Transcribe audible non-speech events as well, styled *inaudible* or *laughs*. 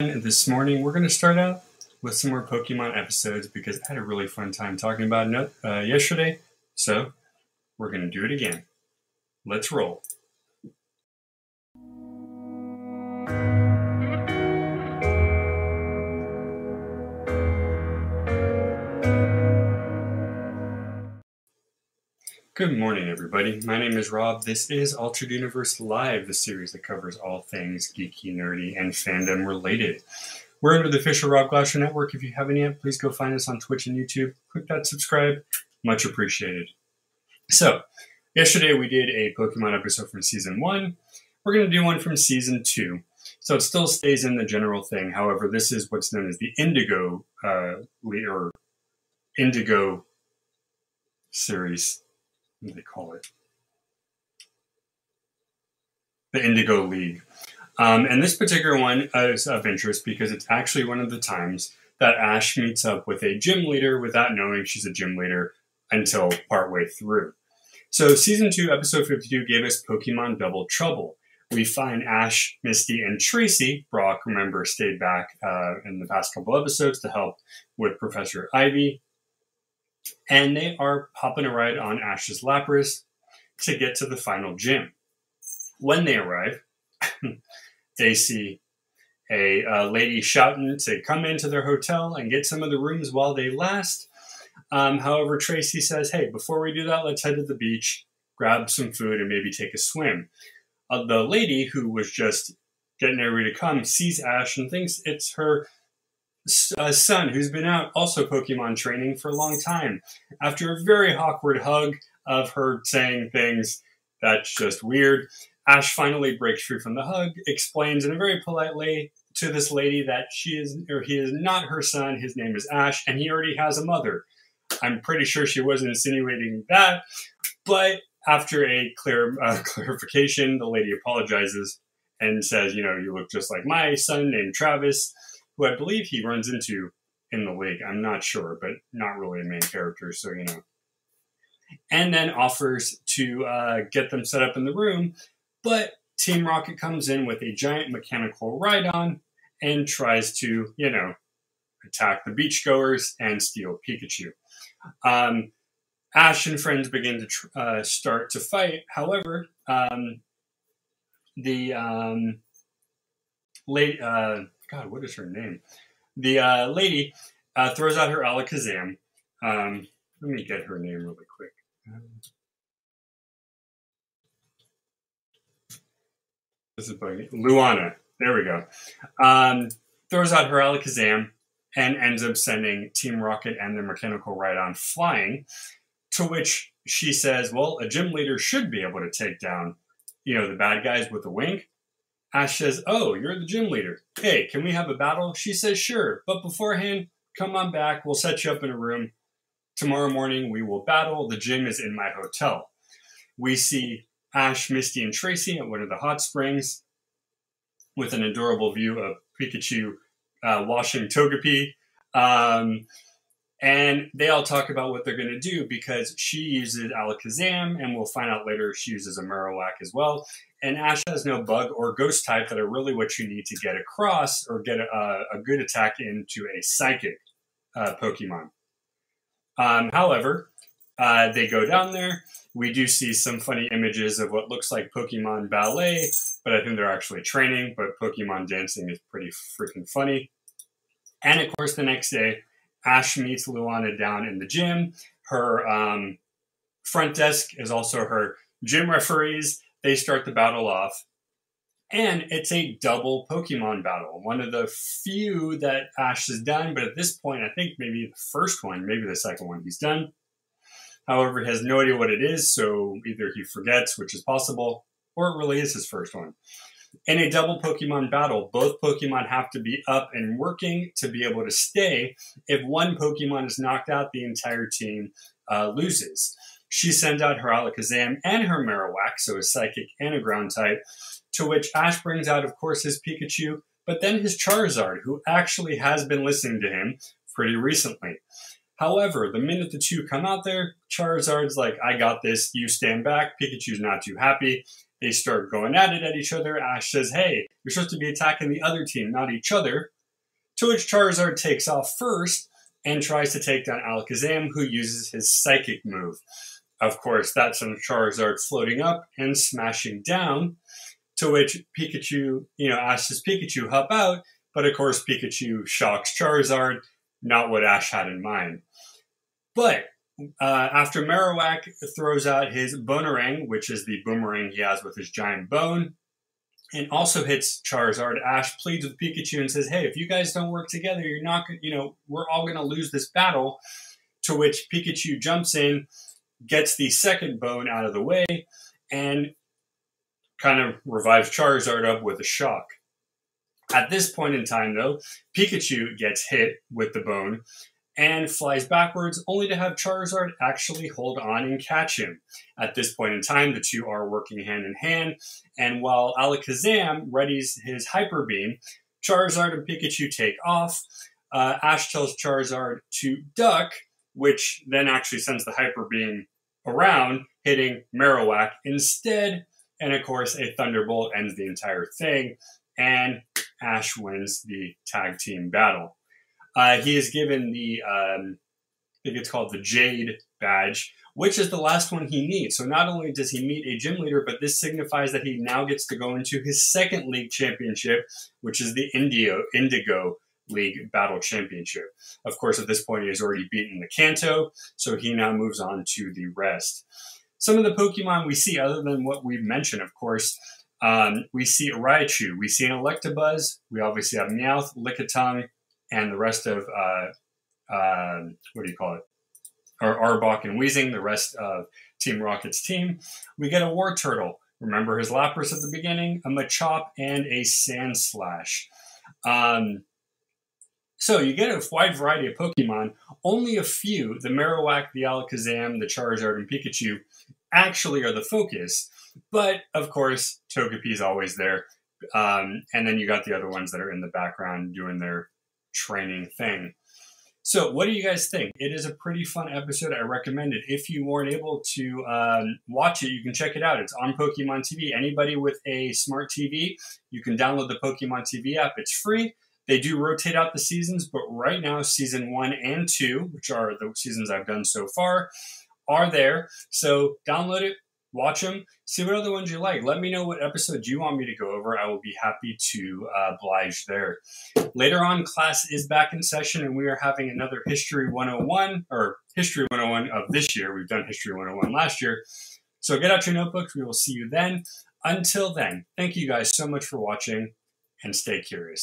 This morning, we're going to start out with some more Pokemon episodes because I had a really fun time talking about it uh, yesterday. So, we're going to do it again. Let's roll. Good morning, everybody. My name is Rob. This is Altered Universe Live, the series that covers all things geeky, nerdy, and fandom related. We're under the official Rob Glasser Network. If you haven't yet, please go find us on Twitch and YouTube. Click that subscribe. Much appreciated. So, yesterday we did a Pokemon episode from season one. We're going to do one from season two. So it still stays in the general thing. However, this is what's known as the Indigo uh, or Indigo series what they call it? The Indigo League. Um, and this particular one is of interest because it's actually one of the times that Ash meets up with a gym leader without knowing she's a gym leader until partway through. So, season 2, episode 52 gave us Pokemon Double Trouble. We find Ash, Misty, and Tracey. Brock, remember, stayed back uh, in the past couple episodes to help with Professor Ivy and they are popping a ride on Ash's Lapras to get to the final gym. When they arrive, *laughs* they see a, a, lady shouting to come into their hotel and get some of the rooms while they last. Um, however, Tracey says, hey, before we do that, let's head to the beach, grab some food, and maybe take a swim. Uh, the lady who was just getting ready to come sees Ash and thinks it's her uh, son, who's been out also Pokemon training for a long time. After a very awkward hug of her saying things that's just weird, Ash finally breaks free from the hug, explains in a very politely to this lady that she is or he is not her son. His name is Ash, and he already has a mother. I'm pretty sure she wasn't insinuating that, but after a clear uh, *laughs* clarification, the lady apologizes and says, "You know, you look just like my son named Travis." Who I believe he runs into in the league. I'm not sure, but not really a main character, so you know. And then offers to uh, get them set up in the room, but Team Rocket comes in with a giant mechanical Rhydon and tries to, you know, attack the beachgoers and steal Pikachu. Um, Ash and friends begin to tr- uh, start to fight. However, um, the um, late uh, God, what is her name? The uh, lady uh, throws out her Alakazam. Um, let me get her name really quick. This is Luana. There we go. Um, throws out her Alakazam and ends up sending Team Rocket and their mechanical Rhydon flying. To which she says, "Well, a gym leader should be able to take down, you know, the bad guys with a wink." Ash says, Oh, you're the gym leader. Hey, can we have a battle? She says, Sure, but beforehand, come on back. We'll set you up in a room. Tomorrow morning, we will battle. The gym is in my hotel. We see Ash, Misty, and Tracey at one of the hot springs with an adorable view of Pikachu uh, washing Togepi. Um, and they all talk about what they're going to do because she uses Alakazam, and we'll find out later she uses a Marowak as well. And Ash has no bug or ghost type that are really what you need to get across or get a, a good attack into a psychic uh, Pokemon. Um, however, uh, they go down there. We do see some funny images of what looks like Pokemon ballet, but I think they're actually training. But Pokemon dancing is pretty freaking funny. And of course, the next day, Ash meets Luana down in the gym. Her um, front desk is also her gym referees. They start the battle off. And it's a double Pokemon battle. One of the few that Ash has done, but at this point, I think maybe the first one, maybe the second one he's done. However, he has no idea what it is, so either he forgets, which is possible, or it really is his first one. In a double Pokemon battle, both Pokemon have to be up and working to be able to stay. If one Pokemon is knocked out, the entire team uh, loses. She sends out her Alakazam and her Marowak, so a psychic and a ground type, to which Ash brings out, of course, his Pikachu, but then his Charizard, who actually has been listening to him pretty recently. However, the minute the two come out there, Charizard's like, I got this, you stand back. Pikachu's not too happy. They start going at it at each other. Ash says, Hey, you're supposed to be attacking the other team, not each other. To which Charizard takes off first and tries to take down Alakazam, who uses his psychic move. Of course, that's when Charizard floating up and smashing down. To which Pikachu, you know, asks Pikachu help out, but of course Pikachu shocks Charizard, not what Ash had in mind. But uh, after Marowak throws out his Bonemerang, which is the boomerang he has with his giant bone, and also hits Charizard, Ash pleads with Pikachu and says, "Hey, if you guys don't work together, you're not, you know, we're all going to lose this battle." To which Pikachu jumps in, gets the second bone out of the way, and kind of revives Charizard up with a shock. At this point in time, though, Pikachu gets hit with the bone and flies backwards, only to have Charizard actually hold on and catch him. At this point in time, the two are working hand in hand, and while Alakazam readies his Hyper Beam, Charizard and Pikachu take off. Uh, Ash tells Charizard to duck, which then actually sends the Hyper Beam around, hitting Marowak instead. And of course, a Thunderbolt ends the entire thing, and Ash wins the tag team battle. Uh, he is given the, um, I think it's called the Jade badge, which is the last one he needs. So not only does he meet a gym leader, but this signifies that he now gets to go into his second league championship, which is the Indio, Indigo League Battle Championship. Of course, at this point, he has already beaten the Kanto, so he now moves on to the rest. Some of the Pokemon we see, other than what we've mentioned, of course, um, we see a Raichu, we see an Electabuzz, we obviously have Meowth, Lickitung, and the rest of uh, uh, what do you call it? Or Arbok and Weezing, the rest of Team Rocket's team. We get a Wartortle. Remember his Lapras at the beginning, a Machop, and a Sandslash. Um, so you get a wide variety of Pokemon. Only a few, the Marowak, the Alakazam, the Charizard, and Pikachu, actually are the focus. But of course, Togepi is always there. Um, and then you got the other ones that are in the background doing their training thing. So, what do you guys think? It is a pretty fun episode. I recommend it. If you weren't able to um, watch it, you can check it out. It's on Pokemon TV. Anybody with a smart TV, you can download the Pokemon TV app. It's free. They do rotate out the seasons, but right now, season one and two, which are the seasons I've done so far, are there. So, download it, watch them, see what other ones you like. Let me know what episodes you want me to go over. I will be happy to uh, oblige there. Later on, class is back in session, and we are having another History 101 or History 101 of this year. We've done History 101 last year. So get out your notebooks. We will see you then. Until then, thank you guys so much for watching and stay curious.